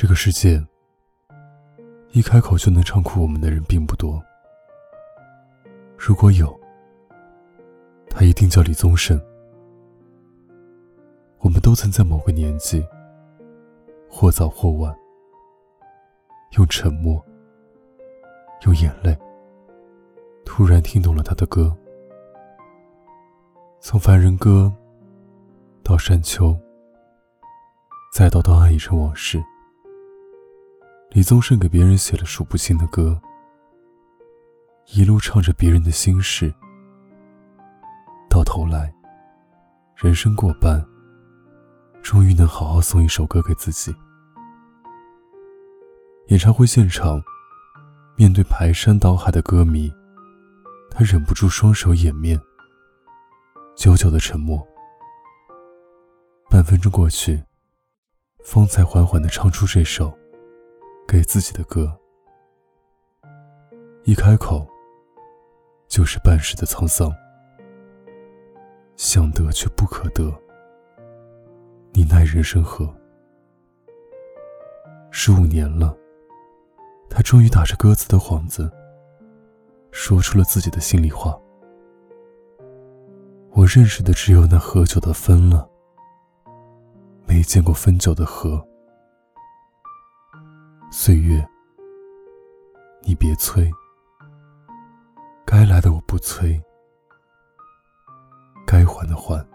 这个世界，一开口就能唱哭我们的人并不多。如果有，他一定叫李宗盛。我们都曾在某个年纪，或早或晚，用沉默，用眼泪，突然听懂了他的歌。从《凡人歌》到《山丘》，再到《当爱已成往事》，李宗盛给别人写了数不清的歌，一路唱着别人的心事，到头来，人生过半，终于能好好送一首歌给自己。演唱会现场，面对排山倒海的歌迷，他忍不住双手掩面。久久的沉默，半分钟过去，方才缓缓的唱出这首给自己的歌。一开口，就是半世的沧桑，想得却不可得，你奈人生何？十五年了，他终于打着歌词的幌子，说出了自己的心里话。我认识的只有那喝酒的分了，没见过分酒的合。岁月，你别催，该来的我不催，该还的还，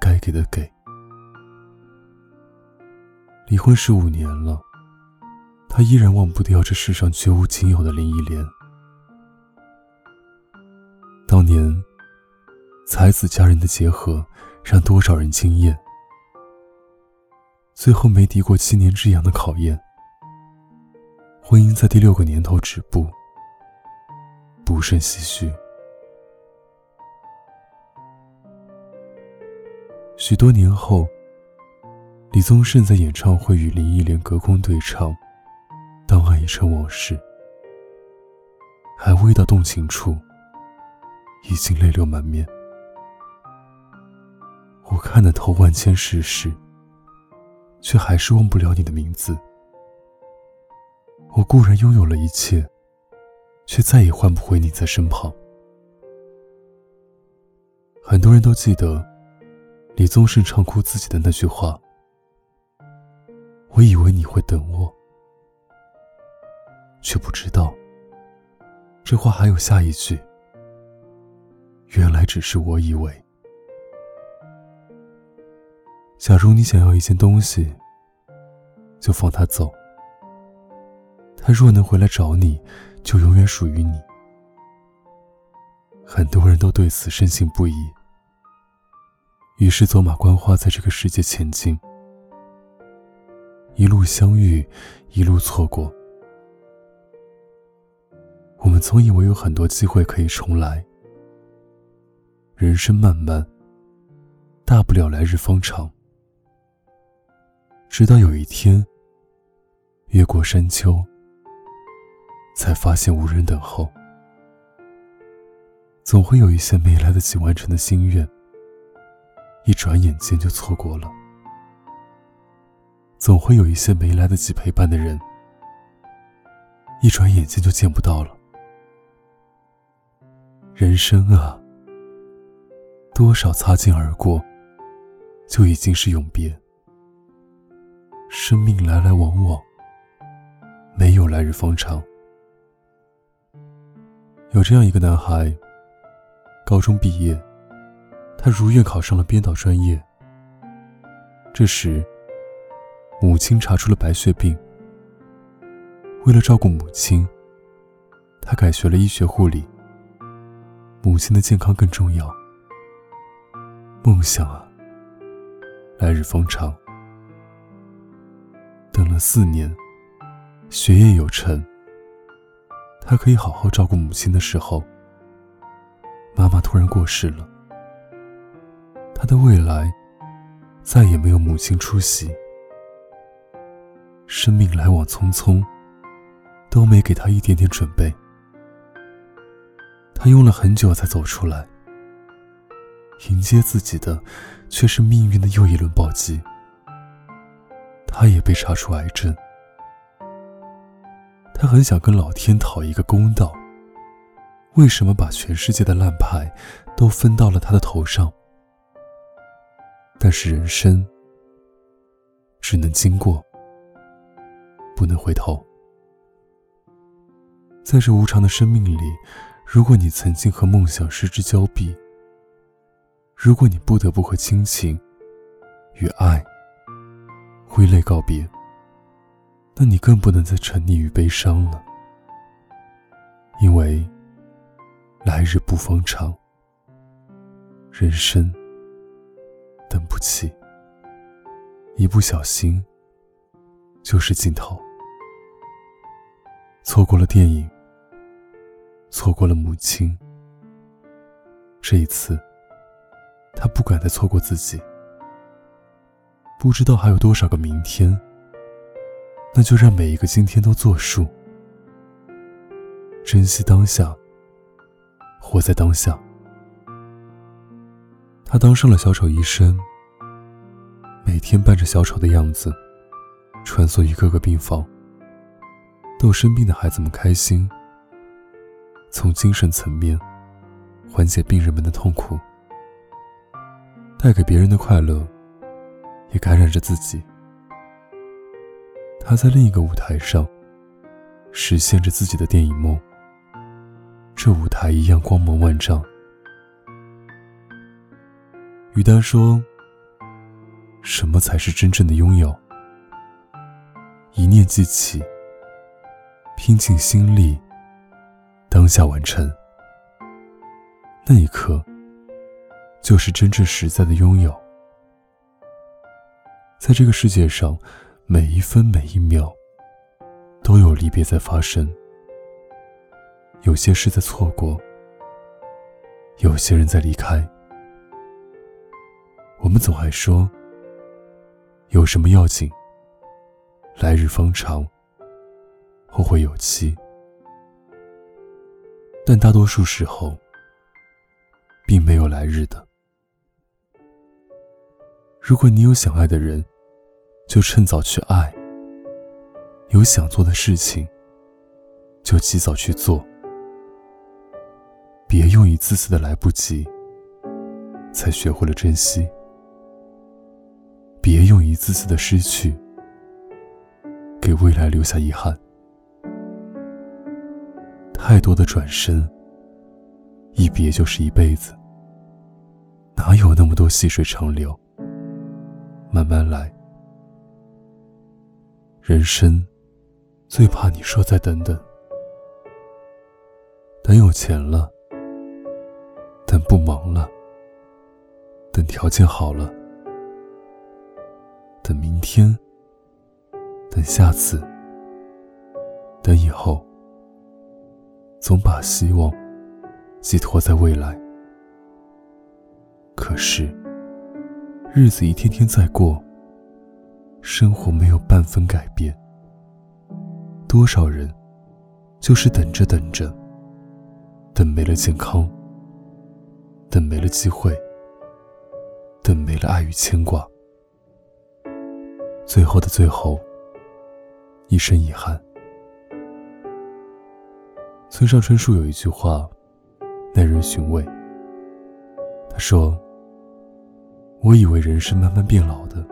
该给的给。离婚十五年了，他依然忘不掉这世上绝无仅有的林忆莲。当年。才子佳人的结合，让多少人惊艳。最后没敌过七年之痒的考验，婚姻在第六个年头止步，不胜唏嘘。许多年后，李宗盛在演唱会与林忆莲隔空对唱，《当爱已成往事》，还未到动情处，已经泪流满面。我看得透万千世事，却还是忘不了你的名字。我固然拥有了一切，却再也换不回你在身旁。很多人都记得李宗盛唱哭自己的那句话：“我以为你会等我，却不知道，这话还有下一句。原来只是我以为。”假如你想要一件东西，就放他走。他若能回来找你，就永远属于你。很多人都对此深信不疑，于是走马观花在这个世界前进，一路相遇，一路错过。我们总以为有很多机会可以重来，人生漫漫，大不了来日方长。直到有一天，越过山丘，才发现无人等候。总会有一些没来得及完成的心愿，一转眼间就错过了；总会有一些没来得及陪伴的人，一转眼间就见不到了。人生啊，多少擦肩而过，就已经是永别。生命来来往往，没有来日方长。有这样一个男孩，高中毕业，他如愿考上了编导专业。这时，母亲查出了白血病。为了照顾母亲，他改学了医学护理。母亲的健康更重要。梦想啊，来日方长。等了四年，学业有成，他可以好好照顾母亲的时候，妈妈突然过世了。他的未来再也没有母亲出席，生命来往匆匆，都没给他一点点准备。他用了很久才走出来，迎接自己的却是命运的又一轮暴击。他也被查出癌症。他很想跟老天讨一个公道：为什么把全世界的烂牌都分到了他的头上？但是人生只能经过，不能回头。在这无常的生命里，如果你曾经和梦想失之交臂，如果你不得不和亲情与爱挥泪告别，那你更不能再沉溺于悲伤了，因为来日不方长，人生等不起，一不小心就是尽头。错过了电影，错过了母亲，这一次，他不敢再错过自己。不知道还有多少个明天，那就让每一个今天都作数，珍惜当下，活在当下。他当上了小丑医生，每天扮着小丑的样子，穿梭于各个病房。逗生病的孩子们开心，从精神层面缓解病人们的痛苦，带给别人的快乐，也感染着自己。他在另一个舞台上实现着自己的电影梦，这舞台一样光芒万丈。于丹说：“什么才是真正的拥有？一念记起。”拼尽心力，当下完成，那一刻，就是真正实在的拥有。在这个世界上，每一分每一秒，都有离别在发生。有些事在错过，有些人在离开。我们总爱说，有什么要紧？来日方长。后会有期，但大多数时候，并没有来日的。如果你有想爱的人，就趁早去爱；有想做的事情，就及早去做。别用一次次的来不及，才学会了珍惜；别用一次次的失去，给未来留下遗憾。太多的转身，一别就是一辈子。哪有那么多细水长流？慢慢来。人生最怕你说再等等，等有钱了，等不忙了，等条件好了，等明天，等下次，等以后。总把希望寄托在未来，可是日子一天天在过，生活没有半分改变。多少人就是等着等着，等没了健康，等没了机会，等没了爱与牵挂，最后的最后，一生遗憾。村上春树有一句话，耐人寻味。他说：“我以为人是慢慢变老的，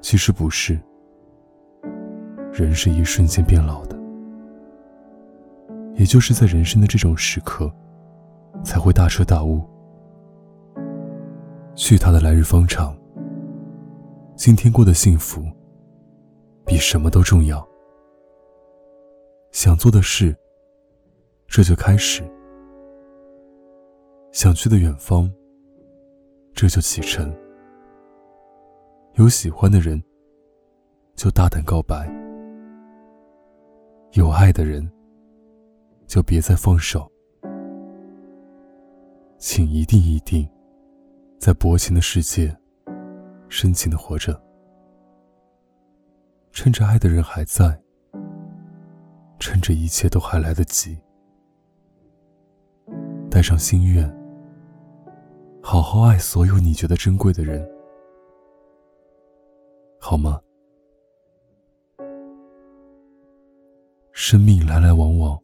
其实不是。人是一瞬间变老的，也就是在人生的这种时刻，才会大彻大悟。去他的来日方长，今天过得幸福，比什么都重要。”想做的事，这就开始；想去的远方，这就启程。有喜欢的人，就大胆告白；有爱的人，就别再放手。请一定一定，在薄情的世界，深情的活着，趁着爱的人还在。趁着一切都还来得及，带上心愿，好好爱所有你觉得珍贵的人，好吗？生命来来往往，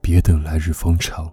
别等来日方长。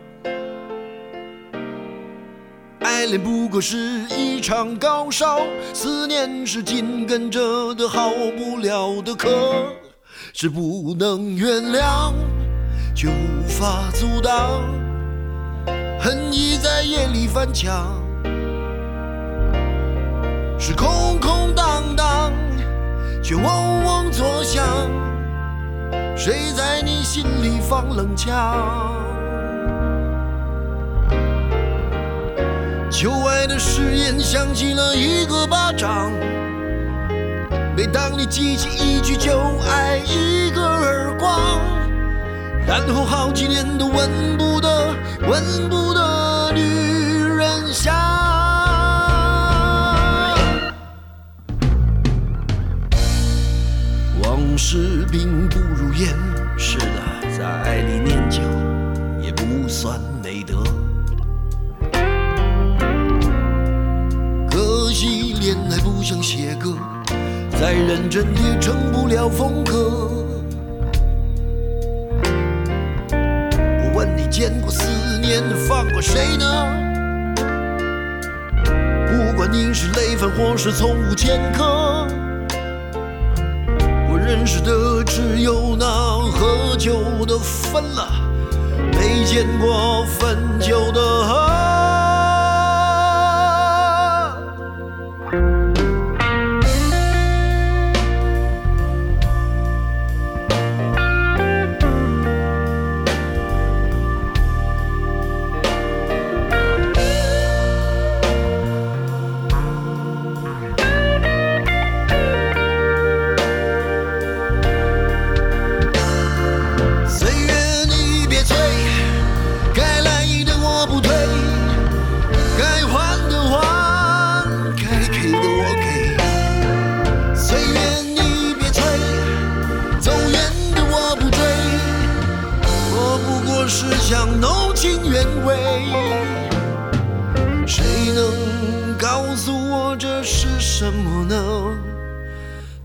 爱恋不过是一场高烧，思念是紧跟着的好不了的咳，是不能原谅，却无法阻挡，恨意在夜里翻墙，是空空荡荡，却嗡嗡作响，谁在你心里放冷枪？旧爱的誓言响起了一个巴掌，每当你记起一句就爱，一个耳光，然后好几年都闻不得、闻不得女人香。往事并不如烟，是的，在爱里念旧也不算不像写歌，再认真也成不了风格。我问你，见过思念放过谁呢？不管你是累犯或是从无前科，我认识的只有那喝酒的分了，没见过分酒的什么呢？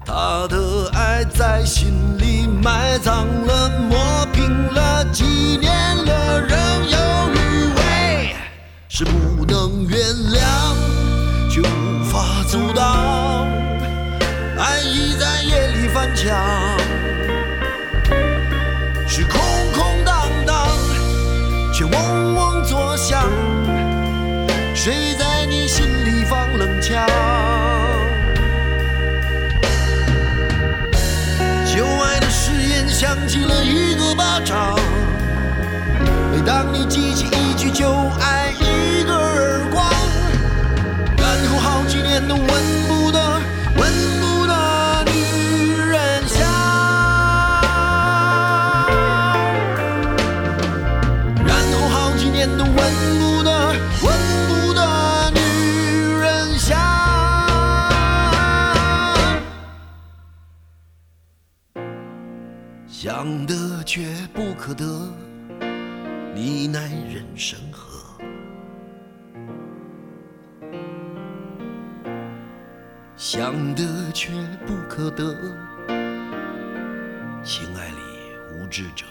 他的爱在心里埋葬了，磨平了，几年了，仍有余味，是不能原谅，却无法阻挡，爱意在夜里翻墙。言响起了一个巴掌，每当你记起一句就挨，一个耳光，然后好几年都问想得却不可得，你奈人生何？想得却不可得，情爱里无知者。